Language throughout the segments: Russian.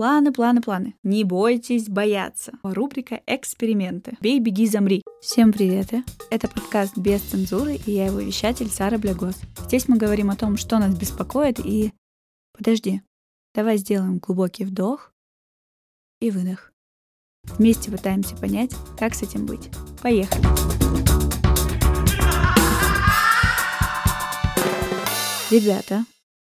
Планы, планы, планы. Не бойтесь бояться. Рубрика «Эксперименты». Бей, беги, замри. Всем привет! Это подкаст «Без цензуры» и я его вещатель Сара Блягос. Здесь мы говорим о том, что нас беспокоит и... Подожди. Давай сделаем глубокий вдох и выдох. Вместе пытаемся понять, как с этим быть. Поехали! Ребята,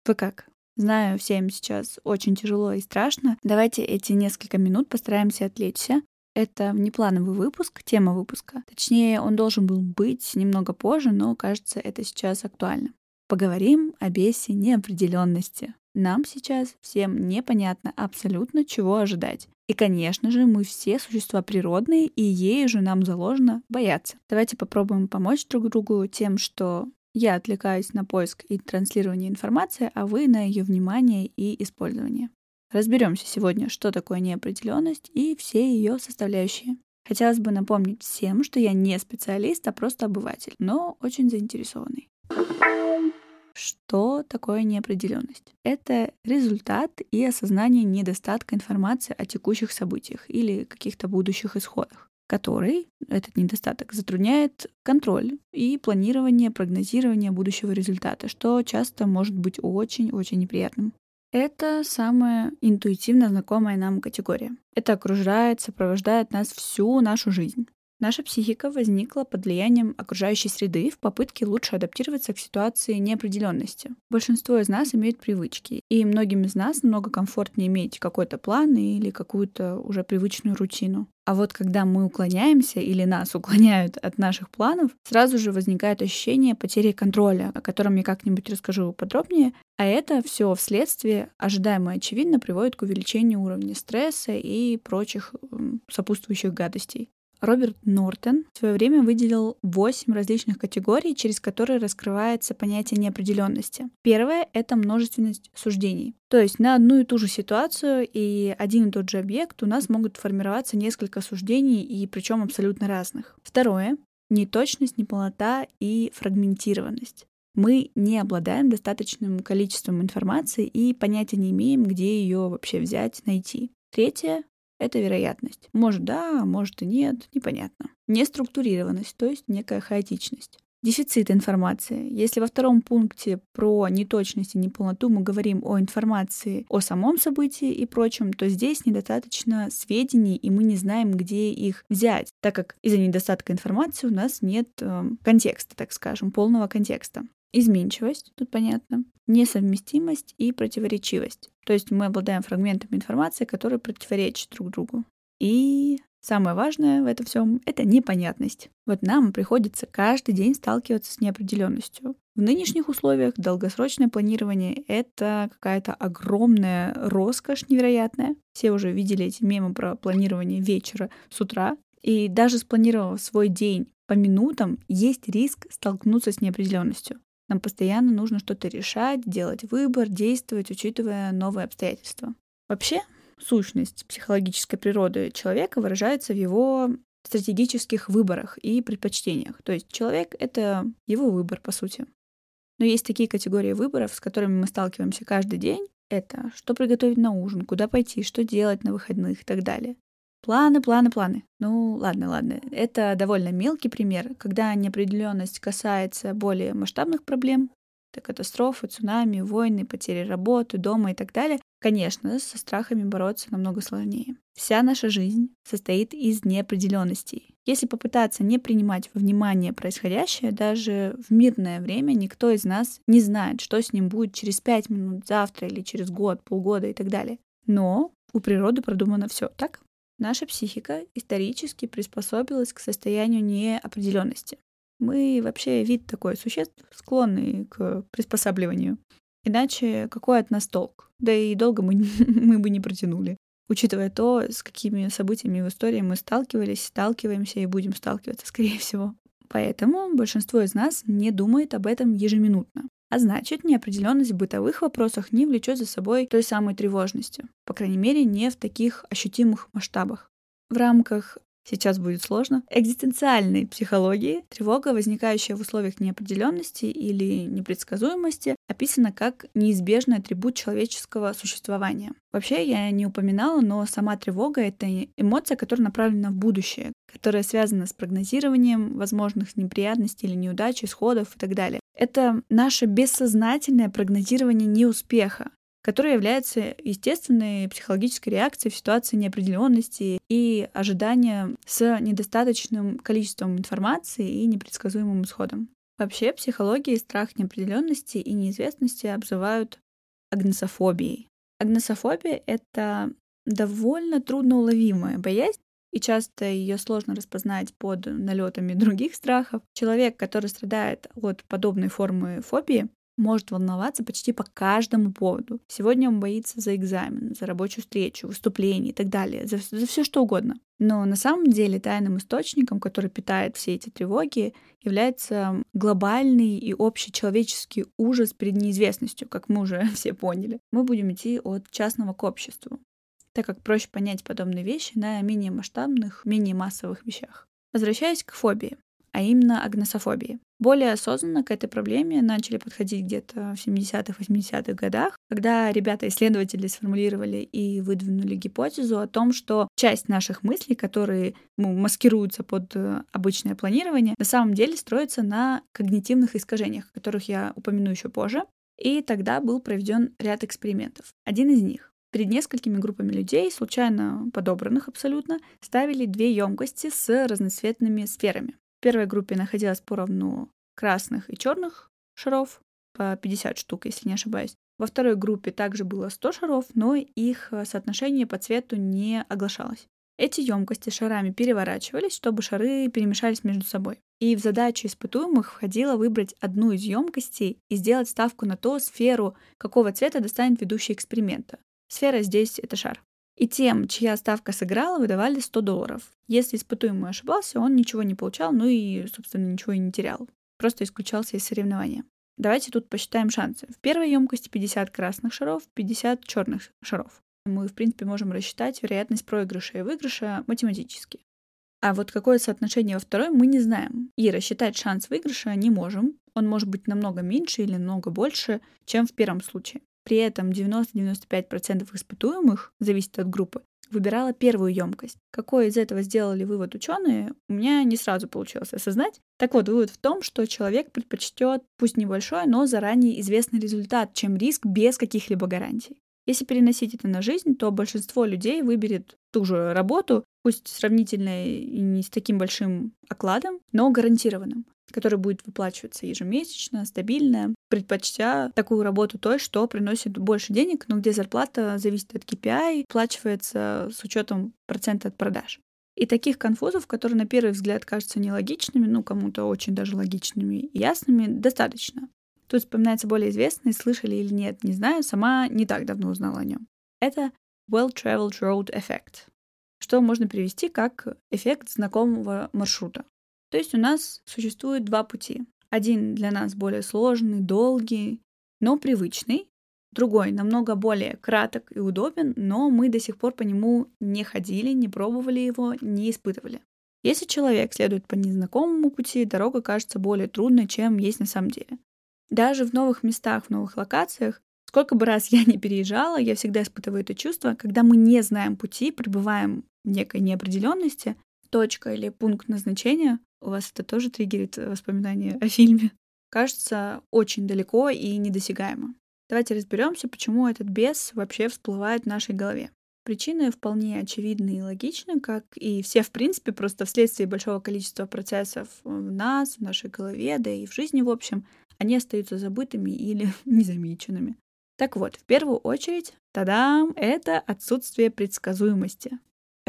вы как? Знаю, всем сейчас очень тяжело и страшно. Давайте эти несколько минут постараемся отвлечься. Это внеплановый выпуск, тема выпуска. Точнее, он должен был быть немного позже, но кажется, это сейчас актуально. Поговорим о бесе неопределенности. Нам сейчас всем непонятно абсолютно, чего ожидать. И, конечно же, мы все существа природные, и ей же нам заложено бояться. Давайте попробуем помочь друг другу тем, что я отвлекаюсь на поиск и транслирование информации, а вы на ее внимание и использование. Разберемся сегодня, что такое неопределенность и все ее составляющие. Хотелось бы напомнить всем, что я не специалист, а просто обыватель, но очень заинтересованный. Что такое неопределенность? Это результат и осознание недостатка информации о текущих событиях или каких-то будущих исходах который, этот недостаток, затрудняет контроль и планирование, прогнозирование будущего результата, что часто может быть очень-очень неприятным. Это самая интуитивно знакомая нам категория. Это окружает, сопровождает нас всю нашу жизнь. Наша психика возникла под влиянием окружающей среды в попытке лучше адаптироваться к ситуации неопределенности. Большинство из нас имеют привычки, и многим из нас намного комфортнее иметь какой-то план или какую-то уже привычную рутину. А вот когда мы уклоняемся или нас уклоняют от наших планов, сразу же возникает ощущение потери контроля, о котором я как-нибудь расскажу подробнее. А это все вследствие ожидаемо очевидно приводит к увеличению уровня стресса и прочих сопутствующих гадостей. Роберт Нортон в свое время выделил 8 различных категорий, через которые раскрывается понятие неопределенности. Первое — это множественность суждений. То есть на одну и ту же ситуацию и один и тот же объект у нас могут формироваться несколько суждений, и причем абсолютно разных. Второе — неточность, неполнота и фрагментированность. Мы не обладаем достаточным количеством информации и понятия не имеем, где ее вообще взять, найти. Третье это вероятность. Может да, может и нет, непонятно. Неструктурированность, то есть некая хаотичность. Дефицит информации. Если во втором пункте про неточность и неполноту мы говорим о информации о самом событии и прочем, то здесь недостаточно сведений, и мы не знаем, где их взять, так как из-за недостатка информации у нас нет э, контекста, так скажем, полного контекста. Изменчивость, тут понятно, несовместимость и противоречивость. То есть мы обладаем фрагментами информации, которые противоречат друг другу. И самое важное в этом всем — это непонятность. Вот нам приходится каждый день сталкиваться с неопределенностью. В нынешних условиях долгосрочное планирование — это какая-то огромная роскошь невероятная. Все уже видели эти мемы про планирование вечера с утра. И даже спланировав свой день по минутам, есть риск столкнуться с неопределенностью. Нам постоянно нужно что-то решать, делать выбор, действовать, учитывая новые обстоятельства. Вообще, сущность психологической природы человека выражается в его стратегических выборах и предпочтениях. То есть человек — это его выбор, по сути. Но есть такие категории выборов, с которыми мы сталкиваемся каждый день. Это что приготовить на ужин, куда пойти, что делать на выходных и так далее. Планы, планы, планы. Ну, ладно, ладно. Это довольно мелкий пример. Когда неопределенность касается более масштабных проблем, это катастрофы, цунами, войны, потери работы, дома и так далее, конечно, со страхами бороться намного сложнее. Вся наша жизнь состоит из неопределенностей. Если попытаться не принимать во внимание происходящее, даже в мирное время никто из нас не знает, что с ним будет через пять минут, завтра или через год, полгода и так далее. Но у природы продумано все, так? Наша психика исторически приспособилась к состоянию неопределенности. Мы вообще вид такой существ, склонный к приспосабливанию. Иначе какой от нас толк? Да и долго мы, мы бы не протянули. Учитывая то, с какими событиями в истории мы сталкивались, сталкиваемся и будем сталкиваться, скорее всего. Поэтому большинство из нас не думает об этом ежеминутно. А значит, неопределенность в бытовых вопросах не влечет за собой той самой тревожности. По крайней мере, не в таких ощутимых масштабах. В рамках сейчас будет сложно, экзистенциальной психологии тревога, возникающая в условиях неопределенности или непредсказуемости, описана как неизбежный атрибут человеческого существования. Вообще, я не упоминала, но сама тревога — это эмоция, которая направлена в будущее, которая связана с прогнозированием возможных неприятностей или неудач, исходов и так далее. Это наше бессознательное прогнозирование неуспеха, которая является естественной психологической реакцией в ситуации неопределенности и ожидания с недостаточным количеством информации и непредсказуемым исходом. Вообще, психология и страх неопределенности и неизвестности обзывают агнософобией. Агнософобия — это довольно трудноуловимая боязнь, и часто ее сложно распознать под налетами других страхов. Человек, который страдает от подобной формы фобии, может волноваться почти по каждому поводу. Сегодня он боится за экзамен, за рабочую встречу, выступление и так далее, за, за все что угодно. Но на самом деле тайным источником, который питает все эти тревоги, является глобальный и общечеловеческий ужас перед неизвестностью, как мы уже все поняли. Мы будем идти от частного к обществу, так как проще понять подобные вещи на менее масштабных, менее массовых вещах. Возвращаясь к фобии а именно агнософобии. Более осознанно к этой проблеме начали подходить где-то в 70-х, 80-х годах, когда ребята-исследователи сформулировали и выдвинули гипотезу о том, что часть наших мыслей, которые ну, маскируются под э, обычное планирование, на самом деле строятся на когнитивных искажениях, которых я упомяну еще позже. И тогда был проведен ряд экспериментов. Один из них Перед несколькими группами людей, случайно подобранных абсолютно, ставили две емкости с разноцветными сферами. В первой группе находилось поровну красных и черных шаров, по 50 штук, если не ошибаюсь. Во второй группе также было 100 шаров, но их э, соотношение по цвету не оглашалось. Эти емкости шарами переворачивались, чтобы шары перемешались между собой. И в задачу испытуемых входило выбрать одну из емкостей и сделать ставку на то сферу, какого цвета достанет ведущий эксперимента. Сфера здесь — это шар. И тем, чья ставка сыграла, выдавали 100 долларов. Если испытуемый ошибался, он ничего не получал, ну и, собственно, ничего и не терял. Просто исключался из соревнования. Давайте тут посчитаем шансы. В первой емкости 50 красных шаров, 50 черных шаров. Мы, в принципе, можем рассчитать вероятность проигрыша и выигрыша математически. А вот какое соотношение во второй мы не знаем. И рассчитать шанс выигрыша не можем. Он может быть намного меньше или намного больше, чем в первом случае. При этом 90-95% испытуемых, зависит от группы, выбирала первую емкость. Какой из этого сделали вывод ученые, у меня не сразу получилось осознать. Так вот, вывод в том, что человек предпочтет, пусть небольшой, но заранее известный результат, чем риск без каких-либо гарантий. Если переносить это на жизнь, то большинство людей выберет ту же работу, пусть сравнительно и не с таким большим окладом, но гарантированным который будет выплачиваться ежемесячно, стабильно, предпочтя такую работу той, что приносит больше денег, но где зарплата зависит от KPI, плачивается с учетом процента от продаж. И таких конфузов, которые на первый взгляд кажутся нелогичными, ну, кому-то очень даже логичными и ясными, достаточно. Тут вспоминается более известный, слышали или нет, не знаю, сама не так давно узнала о нем. Это Well-Traveled Road Effect, что можно привести как эффект знакомого маршрута. То есть у нас существует два пути. Один для нас более сложный, долгий, но привычный. Другой намного более краток и удобен, но мы до сих пор по нему не ходили, не пробовали его, не испытывали. Если человек следует по незнакомому пути, дорога кажется более трудной, чем есть на самом деле. Даже в новых местах, в новых локациях, сколько бы раз я не переезжала, я всегда испытываю это чувство, когда мы не знаем пути, пребываем в некой неопределенности, точка или пункт назначения у вас это тоже триггерит воспоминания о фильме? Кажется очень далеко и недосягаемо. Давайте разберемся, почему этот бес вообще всплывает в нашей голове. Причины вполне очевидны и логичны, как и все, в принципе, просто вследствие большого количества процессов в нас, в нашей голове, да и в жизни в общем, они остаются забытыми или незамеченными. Так вот, в первую очередь, тадам, это отсутствие предсказуемости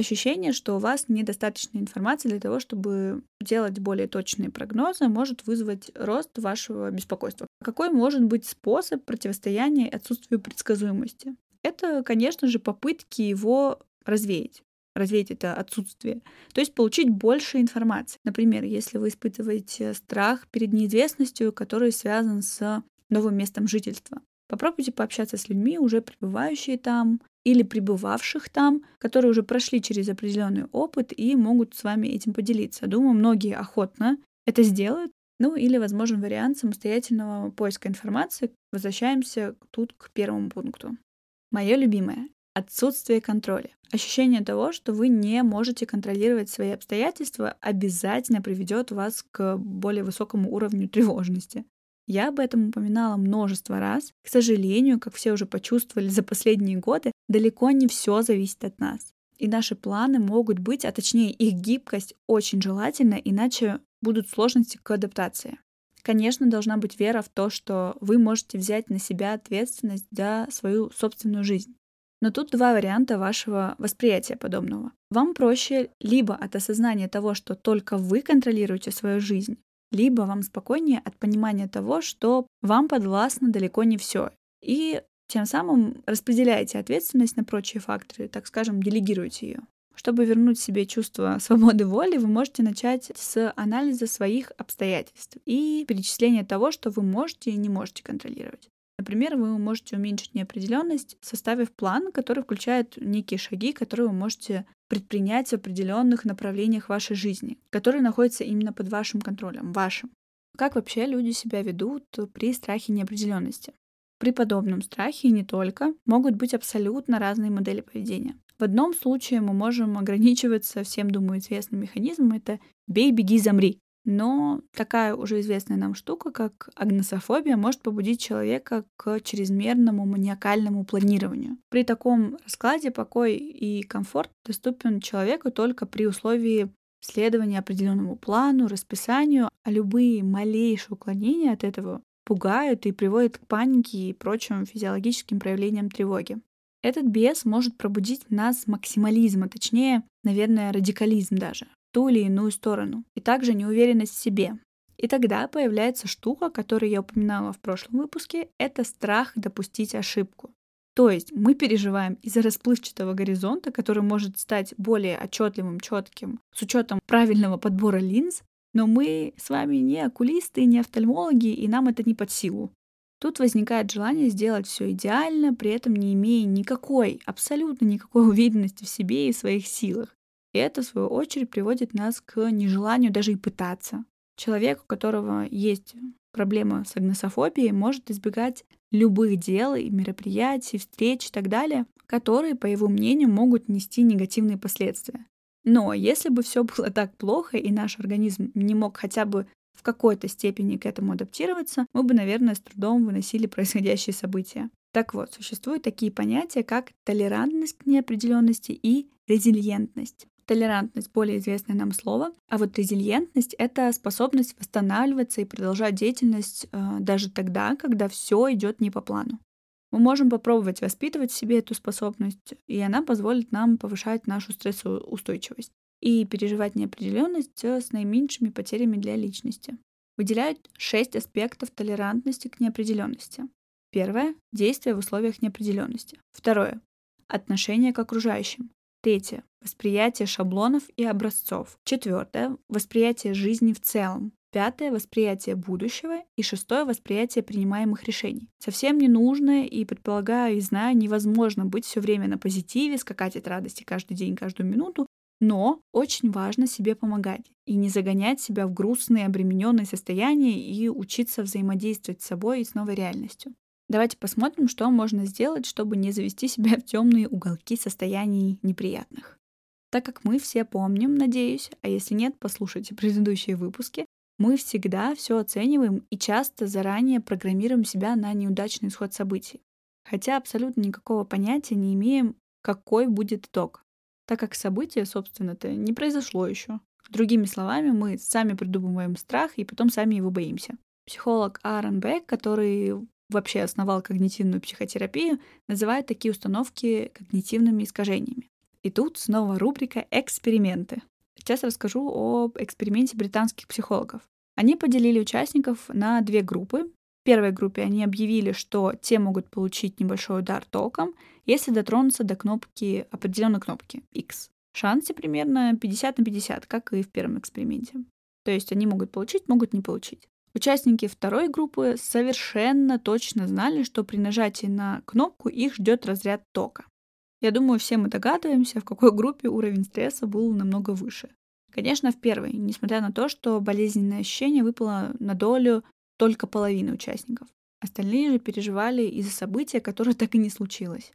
ощущение, что у вас недостаточно информации для того, чтобы делать более точные прогнозы, может вызвать рост вашего беспокойства. Какой может быть способ противостояния отсутствию предсказуемости? Это, конечно же, попытки его развеять развеять это отсутствие. То есть получить больше информации. Например, если вы испытываете страх перед неизвестностью, который связан с новым местом жительства. Попробуйте пообщаться с людьми, уже пребывающие там, или пребывавших там, которые уже прошли через определенный опыт и могут с вами этим поделиться. Думаю, многие охотно это сделают. Ну или возможен вариант самостоятельного поиска информации. Возвращаемся тут к первому пункту. Мое любимое — отсутствие контроля. Ощущение того, что вы не можете контролировать свои обстоятельства, обязательно приведет вас к более высокому уровню тревожности. Я об этом упоминала множество раз. К сожалению, как все уже почувствовали за последние годы, далеко не все зависит от нас. И наши планы могут быть, а точнее их гибкость очень желательна, иначе будут сложности к адаптации. Конечно, должна быть вера в то, что вы можете взять на себя ответственность за свою собственную жизнь. Но тут два варианта вашего восприятия подобного. Вам проще либо от осознания того, что только вы контролируете свою жизнь, либо вам спокойнее от понимания того, что вам подвластно далеко не все. И тем самым распределяете ответственность на прочие факторы, так скажем, делегируете ее. Чтобы вернуть себе чувство свободы воли, вы можете начать с анализа своих обстоятельств и перечисления того, что вы можете и не можете контролировать. Например, вы можете уменьшить неопределенность, составив план, который включает некие шаги, которые вы можете предпринять в определенных направлениях вашей жизни, которые находятся именно под вашим контролем, вашим. Как вообще люди себя ведут при страхе неопределенности? При подобном страхе и не только могут быть абсолютно разные модели поведения. В одном случае мы можем ограничиваться всем, думаю, известным механизмом — это «бей, беги, замри». Но такая уже известная нам штука, как агнософобия, может побудить человека к чрезмерному маниакальному планированию. При таком раскладе покой и комфорт доступен человеку только при условии следования определенному плану, расписанию, а любые малейшие уклонения от этого пугают и приводят к панике и прочим физиологическим проявлениям тревоги. Этот бес может пробудить в нас максимализм, а точнее, наверное, радикализм даже ту или иную сторону, и также неуверенность в себе. И тогда появляется штука, которую я упоминала в прошлом выпуске, это страх допустить ошибку. То есть мы переживаем из-за расплывчатого горизонта, который может стать более отчетливым, четким, с учетом правильного подбора линз, но мы с вами не окулисты, не офтальмологи, и нам это не под силу. Тут возникает желание сделать все идеально, при этом не имея никакой, абсолютно никакой уверенности в себе и в своих силах. И это, в свою очередь, приводит нас к нежеланию даже и пытаться. Человек, у которого есть проблема с агнософобией, может избегать любых дел и мероприятий, встреч и так далее, которые, по его мнению, могут нести негативные последствия. Но если бы все было так плохо, и наш организм не мог хотя бы в какой-то степени к этому адаптироваться, мы бы, наверное, с трудом выносили происходящие события. Так вот, существуют такие понятия, как толерантность к неопределенности и резилиентность. Толерантность — более известное нам слово, а вот резильентность — это способность восстанавливаться и продолжать деятельность э, даже тогда, когда все идет не по плану. Мы можем попробовать воспитывать в себе эту способность, и она позволит нам повышать нашу стрессоустойчивость и переживать неопределенность с наименьшими потерями для личности. Выделяют шесть аспектов толерантности к неопределенности. Первое — действие в условиях неопределенности. Второе — отношение к окружающим. Третье. Восприятие шаблонов и образцов. Четвертое. Восприятие жизни в целом. Пятое — восприятие будущего. И шестое — восприятие принимаемых решений. Совсем не нужно и, предполагаю, и знаю, невозможно быть все время на позитиве, скакать от радости каждый день, каждую минуту, но очень важно себе помогать и не загонять себя в грустные, обремененные состояния и учиться взаимодействовать с собой и с новой реальностью. Давайте посмотрим, что можно сделать, чтобы не завести себя в темные уголки состояний неприятных. Так как мы все помним, надеюсь, а если нет, послушайте предыдущие выпуски, мы всегда все оцениваем и часто заранее программируем себя на неудачный исход событий. Хотя абсолютно никакого понятия не имеем, какой будет итог, так как событие, собственно-то, не произошло еще. Другими словами, мы сами придумываем страх и потом сами его боимся. Психолог Аарон Бек, который вообще основал когнитивную психотерапию, называет такие установки когнитивными искажениями. И тут снова рубрика «Эксперименты». Сейчас расскажу об эксперименте британских психологов. Они поделили участников на две группы. В первой группе они объявили, что те могут получить небольшой удар током, если дотронуться до кнопки, определенной кнопки X. Шансы примерно 50 на 50, как и в первом эксперименте. То есть они могут получить, могут не получить. Участники второй группы совершенно точно знали, что при нажатии на кнопку их ждет разряд тока. Я думаю, все мы догадываемся, в какой группе уровень стресса был намного выше. Конечно, в первой, несмотря на то, что болезненное ощущение выпало на долю только половины участников. Остальные же переживали из-за события, которое так и не случилось.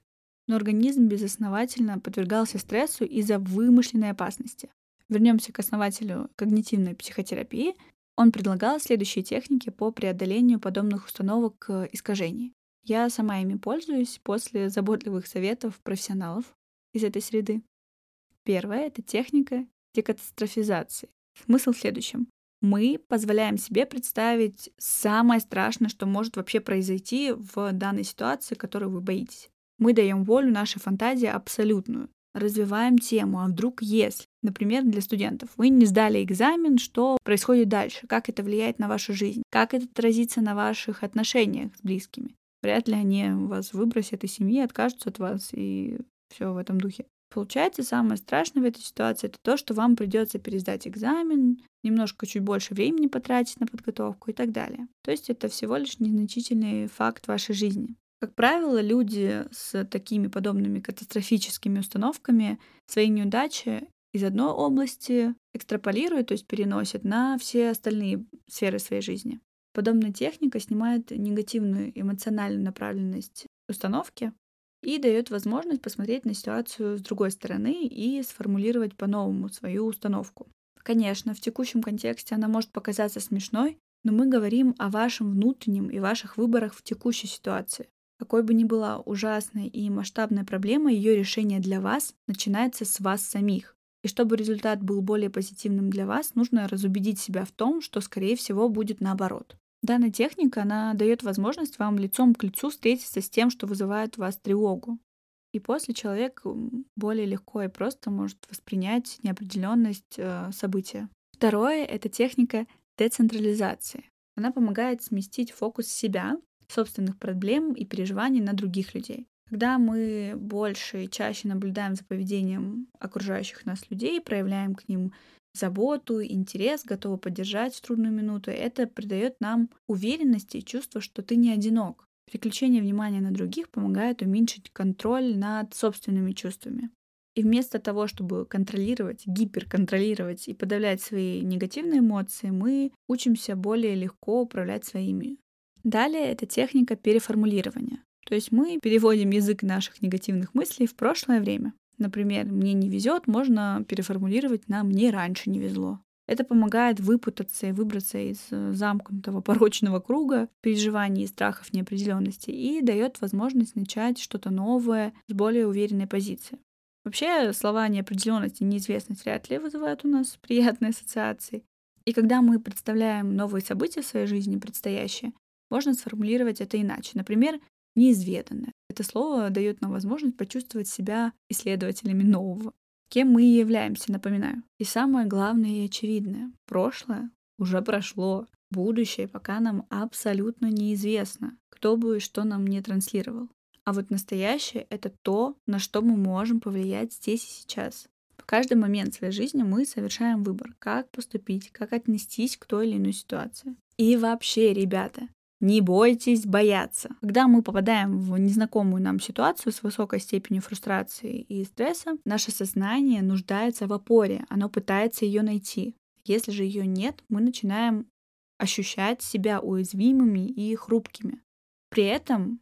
Но организм безосновательно подвергался стрессу из-за вымышленной опасности. Вернемся к основателю когнитивной психотерапии. Он предлагал следующие техники по преодолению подобных установок искажений. Я сама ими пользуюсь после заботливых советов профессионалов из этой среды. Первое — это техника декатастрофизации. Смысл в следующем. Мы позволяем себе представить самое страшное, что может вообще произойти в данной ситуации, которой вы боитесь. Мы даем волю нашей фантазии абсолютную. Развиваем тему, а вдруг если. Например, для студентов. Вы не сдали экзамен, что происходит дальше, как это влияет на вашу жизнь, как это отразится на ваших отношениях с близкими. Вряд ли они вас выбросят из семьи, откажутся от вас и все в этом духе. Получается, самое страшное в этой ситуации это то, что вам придется пересдать экзамен, немножко чуть больше времени потратить на подготовку и так далее. То есть это всего лишь незначительный факт вашей жизни. Как правило, люди с такими подобными катастрофическими установками свои неудачи из одной области экстраполируют, то есть переносят на все остальные сферы своей жизни. Подобная техника снимает негативную эмоциональную направленность установки и дает возможность посмотреть на ситуацию с другой стороны и сформулировать по-новому свою установку. Конечно, в текущем контексте она может показаться смешной, но мы говорим о вашем внутреннем и ваших выборах в текущей ситуации. Какой бы ни была ужасной и масштабной проблема, ее решение для вас начинается с вас самих. И чтобы результат был более позитивным для вас, нужно разубедить себя в том, что, скорее всего, будет наоборот. Данная техника, она дает возможность вам лицом к лицу встретиться с тем, что вызывает у вас тревогу. И после человек более легко и просто может воспринять неопределенность э, события. Второе — это техника децентрализации. Она помогает сместить фокус себя, собственных проблем и переживаний на других людей. Когда мы больше и чаще наблюдаем за поведением окружающих нас людей, проявляем к ним заботу, интерес, готова поддержать в трудную минуту. Это придает нам уверенности и чувство, что ты не одинок. Переключение внимания на других помогает уменьшить контроль над собственными чувствами. И вместо того, чтобы контролировать, гиперконтролировать и подавлять свои негативные эмоции, мы учимся более легко управлять своими. Далее это техника переформулирования. То есть мы переводим язык наших негативных мыслей в прошлое время. Например, «мне не везет» можно переформулировать на «мне раньше не везло». Это помогает выпутаться и выбраться из э, замкнутого порочного круга переживаний и страхов неопределенности и дает возможность начать что-то новое с более уверенной позиции. Вообще, слова неопределенность и неизвестность вряд ли вызывают у нас приятные ассоциации. И когда мы представляем новые события в своей жизни, предстоящие, можно сформулировать это иначе. Например, неизведанное. Это слово дает нам возможность почувствовать себя исследователями нового. Кем мы и являемся, напоминаю. И самое главное и очевидное. Прошлое уже прошло. Будущее пока нам абсолютно неизвестно, кто бы и что нам не транслировал. А вот настоящее — это то, на что мы можем повлиять здесь и сейчас. В каждый момент своей жизни мы совершаем выбор, как поступить, как отнестись к той или иной ситуации. И вообще, ребята, не бойтесь бояться. Когда мы попадаем в незнакомую нам ситуацию с высокой степенью фрустрации и стресса, наше сознание нуждается в опоре, оно пытается ее найти. Если же ее нет, мы начинаем ощущать себя уязвимыми и хрупкими. При этом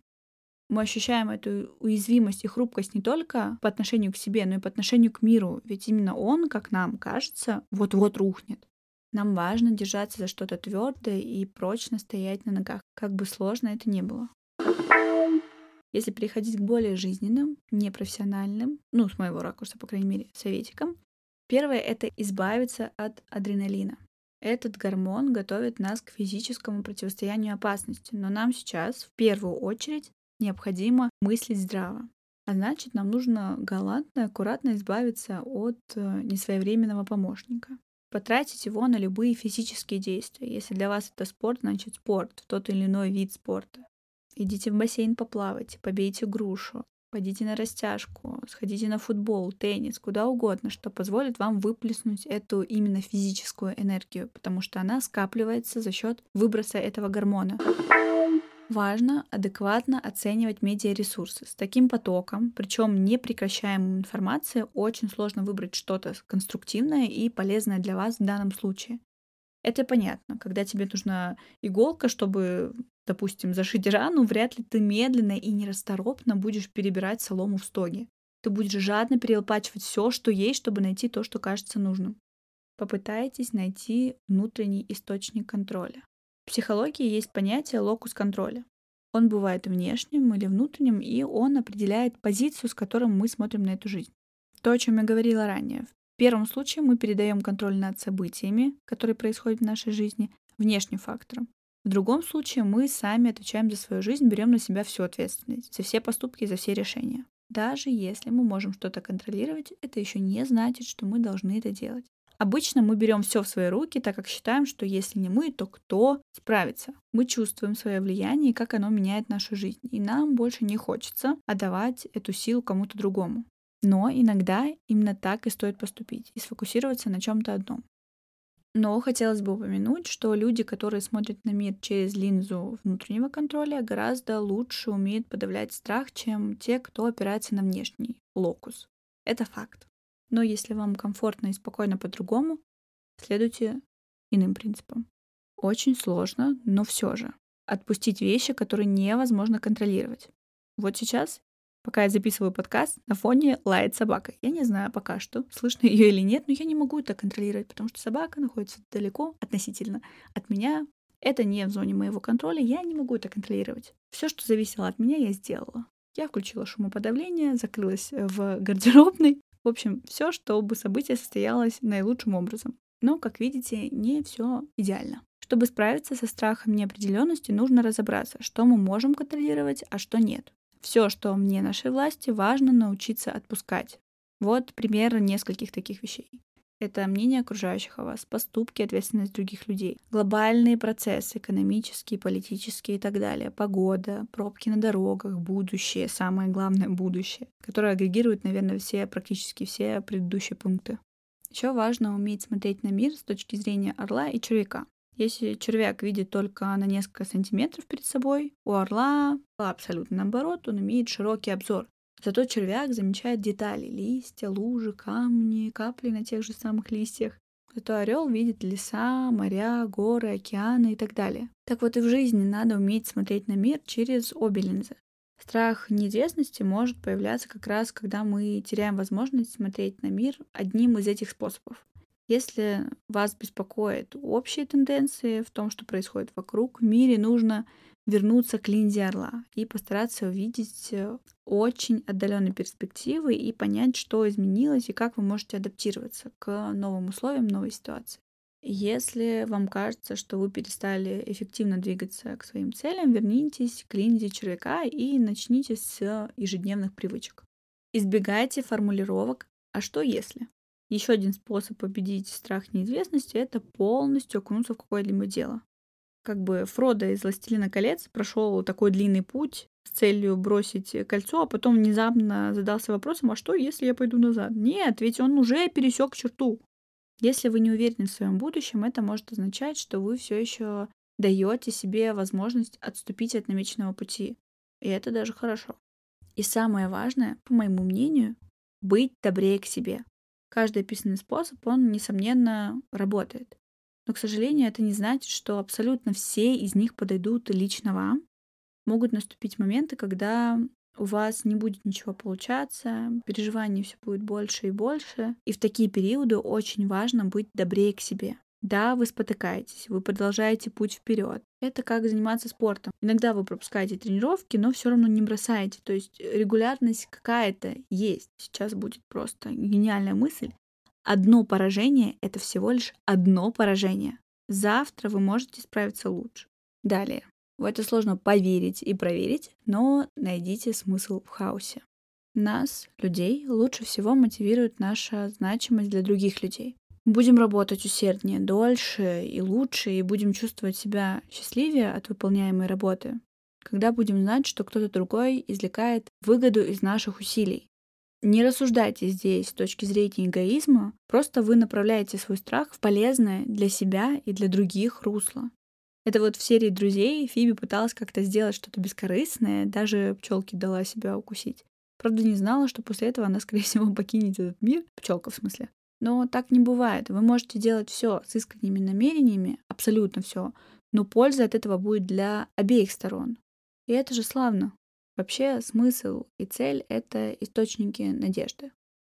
мы ощущаем эту уязвимость и хрупкость не только по отношению к себе, но и по отношению к миру. Ведь именно он, как нам кажется, вот-вот рухнет. Нам важно держаться за что-то твердое и прочно стоять на ногах, как бы сложно это ни было. Если переходить к более жизненным, непрофессиональным, ну, с моего ракурса, по крайней мере, советикам, первое — это избавиться от адреналина. Этот гормон готовит нас к физическому противостоянию опасности, но нам сейчас в первую очередь необходимо мыслить здраво. А значит, нам нужно галантно и аккуратно избавиться от э, несвоевременного помощника потратить его на любые физические действия. Если для вас это спорт, значит спорт, тот или иной вид спорта. Идите в бассейн поплавать, побейте грушу, пойдите на растяжку, сходите на футбол, теннис, куда угодно, что позволит вам выплеснуть эту именно физическую энергию, потому что она скапливается за счет выброса этого гормона. Важно адекватно оценивать медиаресурсы. С таким потоком, причем непрекращаемой информации, очень сложно выбрать что-то конструктивное и полезное для вас в данном случае. Это понятно. Когда тебе нужна иголка, чтобы, допустим, зашить рану, вряд ли ты медленно и нерасторопно будешь перебирать солому в стоге. Ты будешь жадно перелопачивать все, что есть, чтобы найти то, что кажется нужным. Попытайтесь найти внутренний источник контроля. В психологии есть понятие локус контроля. Он бывает внешним или внутренним, и он определяет позицию, с которой мы смотрим на эту жизнь. То, о чем я говорила ранее. В первом случае мы передаем контроль над событиями, которые происходят в нашей жизни, внешним факторам. В другом случае мы сами отвечаем за свою жизнь, берем на себя всю ответственность, за все поступки, за все решения. Даже если мы можем что-то контролировать, это еще не значит, что мы должны это делать. Обычно мы берем все в свои руки, так как считаем, что если не мы, то кто справится. Мы чувствуем свое влияние и как оно меняет нашу жизнь. И нам больше не хочется отдавать эту силу кому-то другому. Но иногда именно так и стоит поступить и сфокусироваться на чем-то одном. Но хотелось бы упомянуть, что люди, которые смотрят на мир через линзу внутреннего контроля, гораздо лучше умеют подавлять страх, чем те, кто опирается на внешний локус. Это факт. Но если вам комфортно и спокойно по-другому, следуйте иным принципам. Очень сложно, но все же. Отпустить вещи, которые невозможно контролировать. Вот сейчас, пока я записываю подкаст, на фоне лает собака. Я не знаю пока что, слышно ее или нет, но я не могу это контролировать, потому что собака находится далеко относительно от меня. Это не в зоне моего контроля, я не могу это контролировать. Все, что зависело от меня, я сделала. Я включила шумоподавление, закрылась в гардеробной, в общем, все, чтобы событие состоялось наилучшим образом. Но, как видите, не все идеально. Чтобы справиться со страхом неопределенности, нужно разобраться, что мы можем контролировать, а что нет. Все, что мне нашей власти, важно научиться отпускать. Вот пример нескольких таких вещей. Это мнение окружающих о вас, поступки, ответственность других людей, глобальные процессы, экономические, политические и так далее, погода, пробки на дорогах, будущее, самое главное будущее, которое агрегирует, наверное, все, практически все предыдущие пункты. Еще важно уметь смотреть на мир с точки зрения орла и червяка. Если червяк видит только на несколько сантиметров перед собой, у орла абсолютно наоборот, он имеет широкий обзор. Зато червяк замечает детали — листья, лужи, камни, капли на тех же самых листьях. Зато орел видит леса, моря, горы, океаны и так далее. Так вот и в жизни надо уметь смотреть на мир через обе линзы. Страх неизвестности может появляться как раз, когда мы теряем возможность смотреть на мир одним из этих способов. Если вас беспокоят общие тенденции в том, что происходит вокруг, в мире нужно вернуться к линзе орла и постараться увидеть э, очень отдаленные перспективы и понять, что изменилось и как вы можете адаптироваться к новым условиям, новой ситуации. Если вам кажется, что вы перестали эффективно двигаться к своим целям, вернитесь к линзе червяка и начните с ежедневных привычек. Избегайте формулировок «а что если?». Еще один способ победить страх неизвестности — это полностью окунуться в какое-либо дело как бы Фродо из «Властелина колец» прошел такой длинный путь с целью бросить кольцо, а потом внезапно задался вопросом, а что, если я пойду назад? Нет, ведь он уже пересек черту. Если вы не уверены в своем будущем, это может означать, что вы все еще даете себе возможность отступить от намеченного пути. И это даже хорошо. И самое важное, по моему мнению, быть добрее к себе. Каждый описанный способ, он, несомненно, работает. Но, к сожалению, это не значит, что абсолютно все из них подойдут лично вам. Могут наступить моменты, когда у вас не будет ничего получаться, переживаний все будет больше и больше. И в такие периоды очень важно быть добрее к себе. Да, вы спотыкаетесь, вы продолжаете путь вперед. Это как заниматься спортом. Иногда вы пропускаете тренировки, но все равно не бросаете. То есть регулярность какая-то есть. Сейчас будет просто гениальная мысль. Одно поражение — это всего лишь одно поражение. Завтра вы можете справиться лучше. Далее. В это сложно поверить и проверить, но найдите смысл в хаосе. Нас, людей, лучше всего мотивирует наша значимость для других людей. Будем работать усерднее, дольше и лучше, и будем чувствовать себя счастливее от выполняемой работы, когда будем знать, что кто-то другой извлекает выгоду из наших усилий, не рассуждайте здесь с точки зрения эгоизма, просто вы направляете свой страх в полезное для себя и для других русло. Это вот в серии друзей Фиби пыталась как-то сделать что-то бескорыстное, даже пчелки дала себя укусить. Правда, не знала, что после этого она, скорее всего, покинет этот мир. Пчелка, в смысле. Но так не бывает. Вы можете делать все с искренними намерениями, абсолютно все, но польза от этого будет для обеих сторон. И это же славно. Вообще смысл и цель — это источники надежды.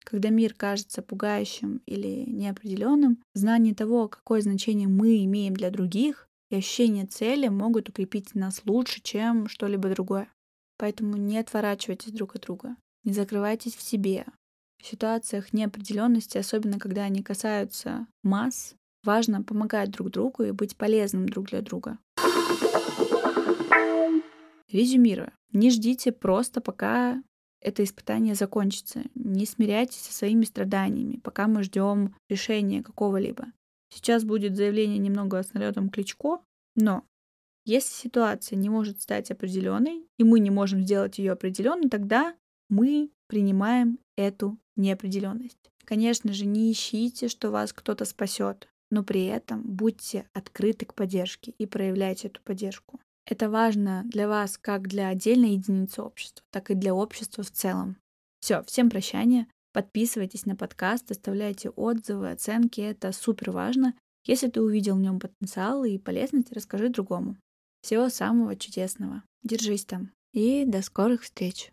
Когда мир кажется пугающим или неопределенным, знание того, какое значение мы имеем для других, и ощущение цели могут укрепить нас лучше, чем что-либо другое. Поэтому не отворачивайтесь друг от друга, не закрывайтесь в себе. В ситуациях неопределенности, особенно когда они касаются масс, важно помогать друг другу и быть полезным друг для друга. Резюмируя, не ждите просто, пока это испытание закончится. Не смиряйтесь со своими страданиями, пока мы ждем решения какого-либо. Сейчас будет заявление немного с налетом Кличко, но если ситуация не может стать определенной, и мы не можем сделать ее определенной, тогда мы принимаем эту неопределенность. Конечно же, не ищите, что вас кто-то спасет, но при этом будьте открыты к поддержке и проявляйте эту поддержку. Это важно для вас как для отдельной единицы общества, так и для общества в целом. Все, всем прощания. Подписывайтесь на подкаст, оставляйте отзывы, оценки. Это супер важно. Если ты увидел в нем потенциал и полезность, расскажи другому. Всего самого чудесного. Держись там. И до скорых встреч.